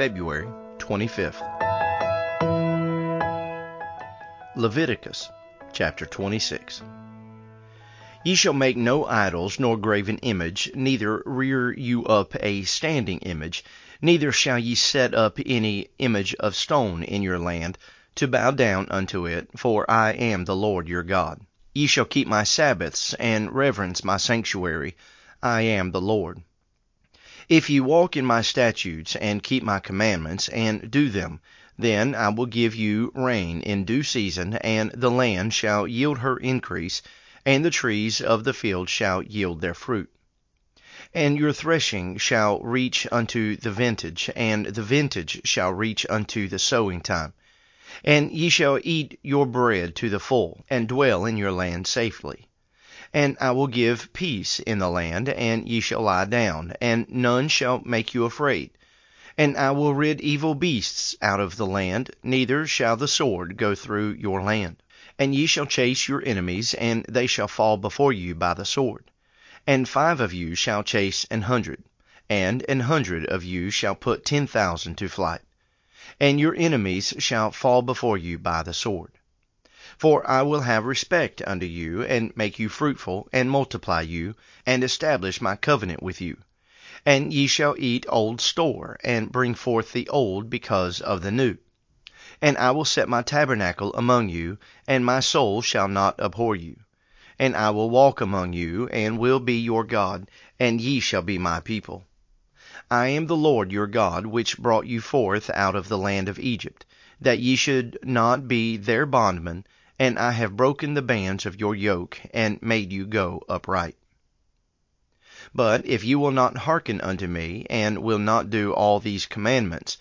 February 25th. Leviticus chapter 26. Ye shall make no idols nor graven image, neither rear you up a standing image, neither shall ye set up any image of stone in your land, to bow down unto it, for I am the Lord your God. Ye shall keep my Sabbaths, and reverence my sanctuary. I am the Lord. If ye walk in my statutes, and keep my commandments, and do them, then I will give you rain in due season, and the land shall yield her increase, and the trees of the field shall yield their fruit. And your threshing shall reach unto the vintage, and the vintage shall reach unto the sowing time. And ye shall eat your bread to the full, and dwell in your land safely. And I will give peace in the land, and ye shall lie down, and none shall make you afraid. And I will rid evil beasts out of the land, neither shall the sword go through your land. And ye shall chase your enemies, and they shall fall before you by the sword. And five of you shall chase an hundred, and an hundred of you shall put ten thousand to flight. And your enemies shall fall before you by the sword. For I will have respect unto you, and make you fruitful, and multiply you, and establish my covenant with you. And ye shall eat old store, and bring forth the old because of the new. And I will set my tabernacle among you, and my soul shall not abhor you. And I will walk among you, and will be your God, and ye shall be my people. I am the Lord your God, which brought you forth out of the land of Egypt, that ye should not be their bondmen, and I have broken the bands of your yoke, and made you go upright. But if you will not hearken unto me, and will not do all these commandments,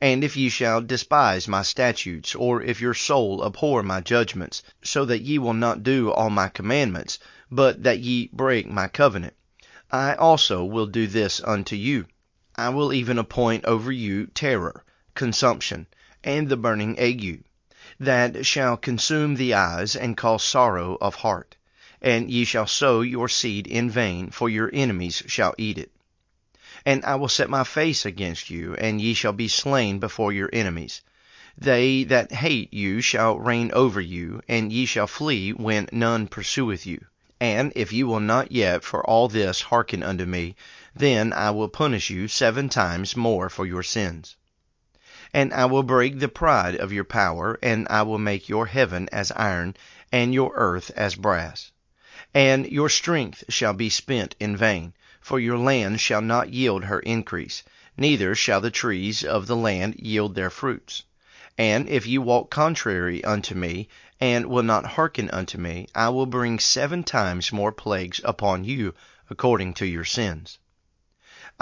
and if ye shall despise my statutes, or if your soul abhor my judgments, so that ye will not do all my commandments, but that ye break my covenant, I also will do this unto you. I will even appoint over you terror, consumption, and the burning ague that shall consume the eyes, and cause sorrow of heart. And ye shall sow your seed in vain, for your enemies shall eat it. And I will set my face against you, and ye shall be slain before your enemies. They that hate you shall reign over you, and ye shall flee when none pursueth you. And if ye will not yet for all this hearken unto me, then I will punish you seven times more for your sins. And I will break the pride of your power, and I will make your heaven as iron, and your earth as brass. And your strength shall be spent in vain, for your land shall not yield her increase, neither shall the trees of the land yield their fruits. And if you walk contrary unto me, and will not hearken unto me, I will bring seven times more plagues upon you according to your sins.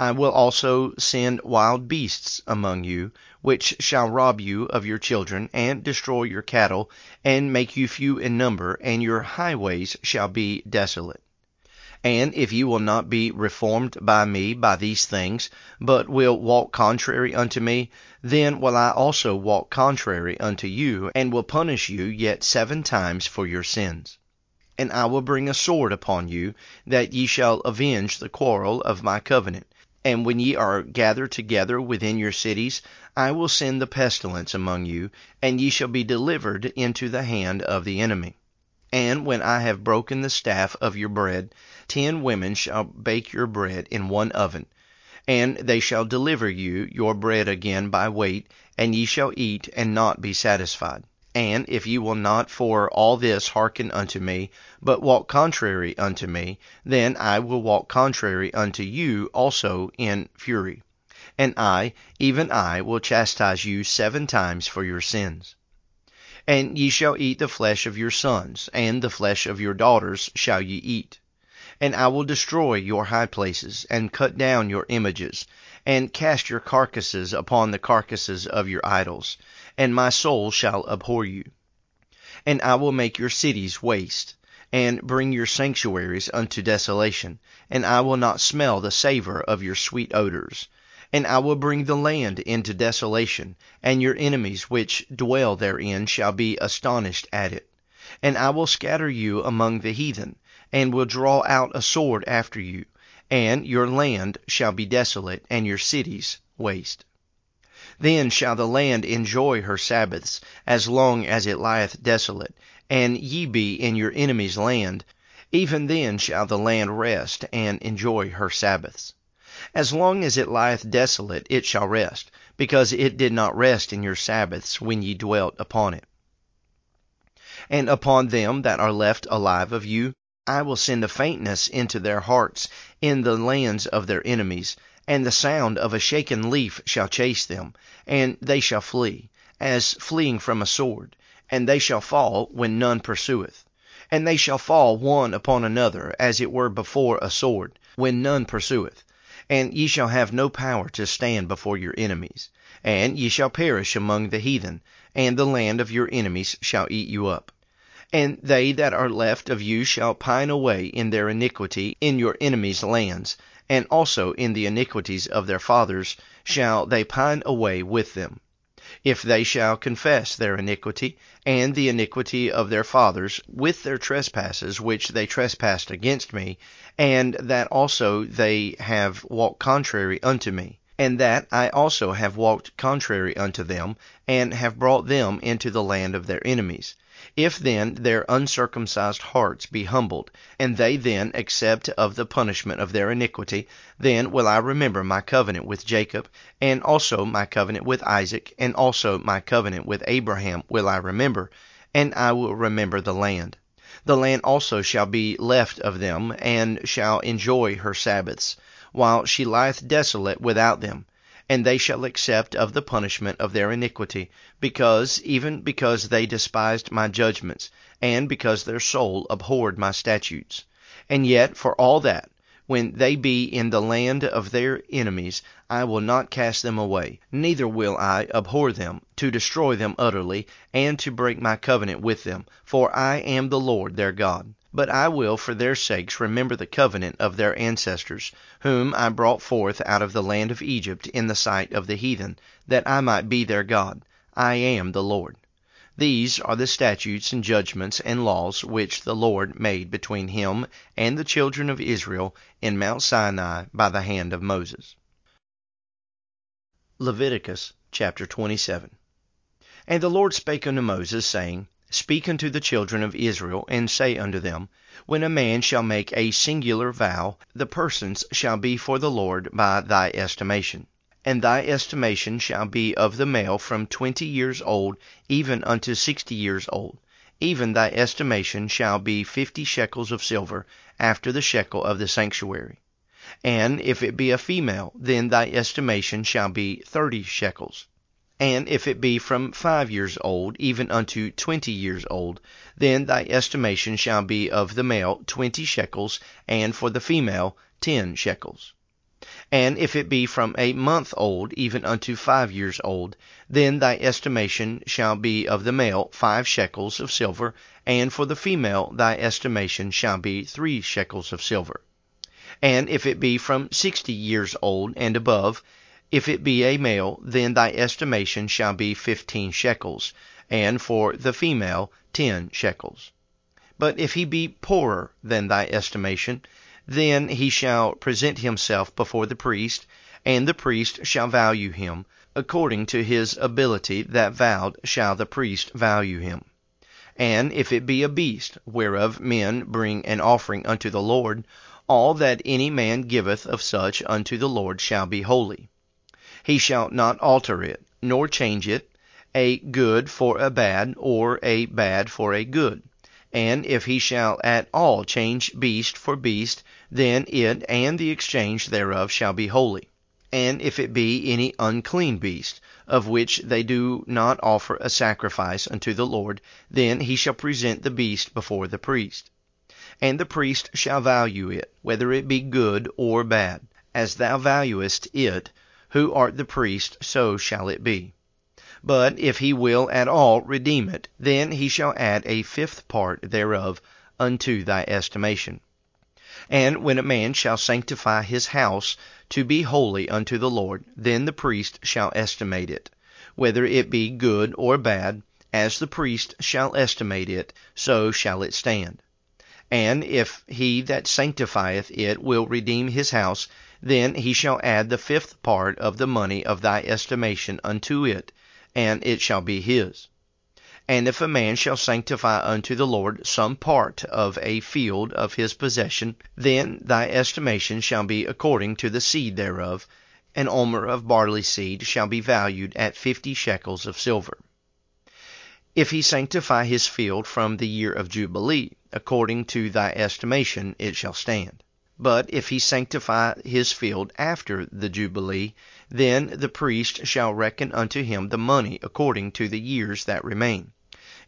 I will also send wild beasts among you, which shall rob you of your children, and destroy your cattle, and make you few in number, and your highways shall be desolate. And if you will not be reformed by me by these things, but will walk contrary unto me, then will I also walk contrary unto you, and will punish you yet seven times for your sins. And I will bring a sword upon you, that ye shall avenge the quarrel of my covenant and when ye are gathered together within your cities, I will send the pestilence among you, and ye shall be delivered into the hand of the enemy. And when I have broken the staff of your bread, ten women shall bake your bread in one oven, and they shall deliver you your bread again by weight, and ye shall eat and not be satisfied. And if ye will not for all this hearken unto me, but walk contrary unto me, then I will walk contrary unto you also in fury. And I, even I, will chastise you seven times for your sins. And ye shall eat the flesh of your sons, and the flesh of your daughters shall ye eat. And I will destroy your high places, and cut down your images, and cast your carcasses upon the carcasses of your idols and my soul shall abhor you. And I will make your cities waste, and bring your sanctuaries unto desolation, and I will not smell the savor of your sweet odors. And I will bring the land into desolation, and your enemies which dwell therein shall be astonished at it. And I will scatter you among the heathen, and will draw out a sword after you, and your land shall be desolate, and your cities waste. Then shall the land enjoy her Sabbaths, as long as it lieth desolate, and ye be in your enemy's land, even then shall the land rest and enjoy her Sabbaths. As long as it lieth desolate, it shall rest, because it did not rest in your Sabbaths when ye dwelt upon it. And upon them that are left alive of you, I will send a faintness into their hearts in the lands of their enemies, and the sound of a shaken leaf shall chase them, and they shall flee, as fleeing from a sword, and they shall fall when none pursueth. And they shall fall one upon another, as it were before a sword, when none pursueth. And ye shall have no power to stand before your enemies. And ye shall perish among the heathen, and the land of your enemies shall eat you up. And they that are left of you shall pine away in their iniquity in your enemies' lands, and also in the iniquities of their fathers shall they pine away with them. If they shall confess their iniquity, and the iniquity of their fathers, with their trespasses which they trespassed against me, and that also they have walked contrary unto me, and that I also have walked contrary unto them, and have brought them into the land of their enemies, if then their uncircumcised hearts be humbled, and they then accept of the punishment of their iniquity, then will I remember my covenant with Jacob, and also my covenant with Isaac, and also my covenant with Abraham will I remember, and I will remember the land. The land also shall be left of them, and shall enjoy her Sabbaths, while she lieth desolate without them and they shall accept of the punishment of their iniquity, because, even because they despised my judgments, and because their soul abhorred my statutes. And yet, for all that, when they be in the land of their enemies, I will not cast them away, neither will I abhor them, to destroy them utterly, and to break my covenant with them, for I am the Lord their God. But I will for their sakes remember the covenant of their ancestors, whom I brought forth out of the land of Egypt in the sight of the heathen, that I might be their God. I am the Lord. These are the statutes and judgments and laws which the Lord made between him and the children of Israel in Mount Sinai by the hand of Moses. Leviticus chapter 27 And the Lord spake unto Moses, saying, Speak unto the children of Israel, and say unto them, When a man shall make a singular vow, the persons shall be for the Lord by thy estimation. And thy estimation shall be of the male from twenty years old even unto sixty years old. Even thy estimation shall be fifty shekels of silver, after the shekel of the sanctuary. And if it be a female, then thy estimation shall be thirty shekels. And if it be from five years old even unto twenty years old, then thy estimation shall be of the male twenty shekels, and for the female ten shekels. And if it be from a month old even unto five years old, then thy estimation shall be of the male five shekels of silver, and for the female thy estimation shall be three shekels of silver. And if it be from sixty years old and above, if it be a male, then thy estimation shall be fifteen shekels, and for the female ten shekels. But if he be poorer than thy estimation, then he shall present himself before the priest, and the priest shall value him. According to his ability that vowed shall the priest value him. And if it be a beast, whereof men bring an offering unto the Lord, all that any man giveth of such unto the Lord shall be holy. He shall not alter it, nor change it, a good for a bad, or a bad for a good. And if he shall at all change beast for beast, then it and the exchange thereof shall be holy. And if it be any unclean beast, of which they do not offer a sacrifice unto the Lord, then he shall present the beast before the priest. And the priest shall value it, whether it be good or bad. As thou valuest it, who art the priest, so shall it be. But if he will at all redeem it, then he shall add a fifth part thereof unto thy estimation. And when a man shall sanctify his house to be holy unto the Lord, then the priest shall estimate it, whether it be good or bad, as the priest shall estimate it, so shall it stand. And if he that sanctifieth it will redeem his house, then he shall add the fifth part of the money of thy estimation unto it, and it shall be his. And if a man shall sanctify unto the Lord some part of a field of his possession, then thy estimation shall be according to the seed thereof. An omer of barley seed shall be valued at fifty shekels of silver. If he sanctify his field from the year of Jubilee, according to thy estimation it shall stand. But if he sanctify his field after the Jubilee, then the priest shall reckon unto him the money according to the years that remain,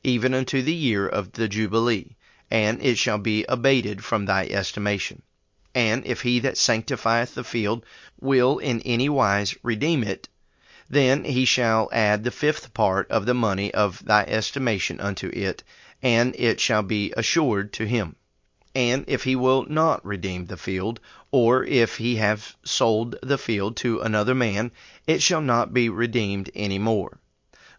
even unto the year of the Jubilee, and it shall be abated from thy estimation. And if he that sanctifieth the field will in any wise redeem it, then he shall add the fifth part of the money of thy estimation unto it, and it shall be assured to him. And if he will not redeem the field, or if he have sold the field to another man, it shall not be redeemed any more.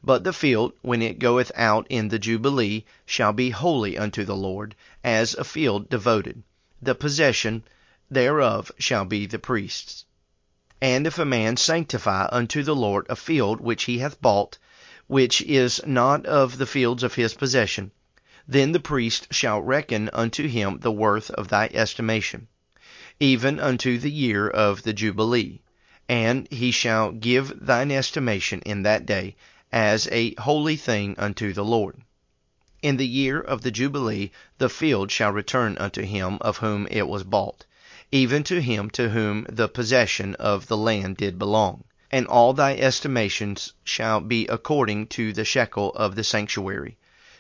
But the field, when it goeth out in the Jubilee, shall be holy unto the Lord, as a field devoted. The possession thereof shall be the priest's. And if a man sanctify unto the Lord a field which he hath bought, which is not of the fields of his possession, then the priest shall reckon unto him the worth of thy estimation, even unto the year of the Jubilee, and he shall give thine estimation in that day as a holy thing unto the Lord. In the year of the Jubilee the field shall return unto him of whom it was bought, even to him to whom the possession of the land did belong. And all thy estimations shall be according to the shekel of the sanctuary,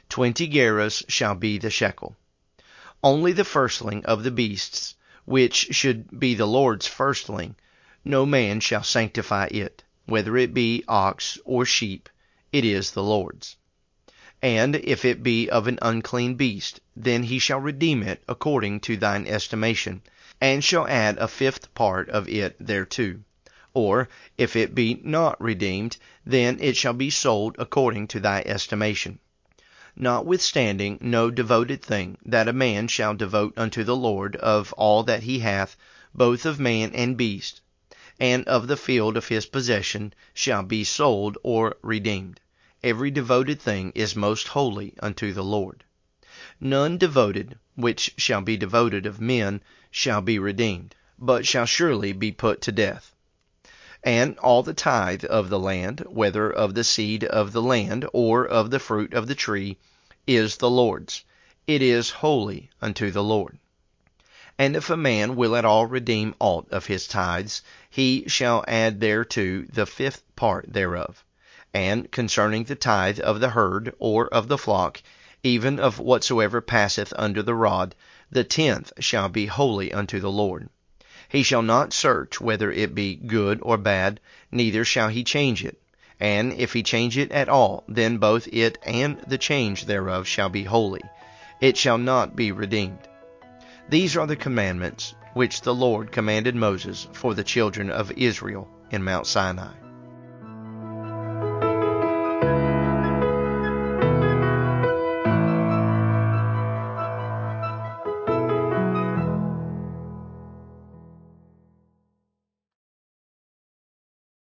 Twenty gerahs shall be the shekel. Only the firstling of the beasts, which should be the Lord's firstling, no man shall sanctify it, whether it be ox or sheep, it is the Lord's. And if it be of an unclean beast, then he shall redeem it according to thine estimation, and shall add a fifth part of it thereto. Or, if it be not redeemed, then it shall be sold according to thy estimation notwithstanding no devoted thing that a man shall devote unto the Lord of all that he hath, both of man and beast, and of the field of his possession, shall be sold or redeemed. Every devoted thing is most holy unto the Lord. None devoted, which shall be devoted of men, shall be redeemed, but shall surely be put to death. And all the tithe of the land, whether of the seed of the land, or of the fruit of the tree, is the Lord's. It is holy unto the Lord. And if a man will at all redeem aught of his tithes, he shall add thereto the fifth part thereof. And concerning the tithe of the herd, or of the flock, even of whatsoever passeth under the rod, the tenth shall be holy unto the Lord. He shall not search whether it be good or bad, neither shall he change it. And if he change it at all, then both it and the change thereof shall be holy. It shall not be redeemed. These are the commandments which the Lord commanded Moses for the children of Israel in Mount Sinai.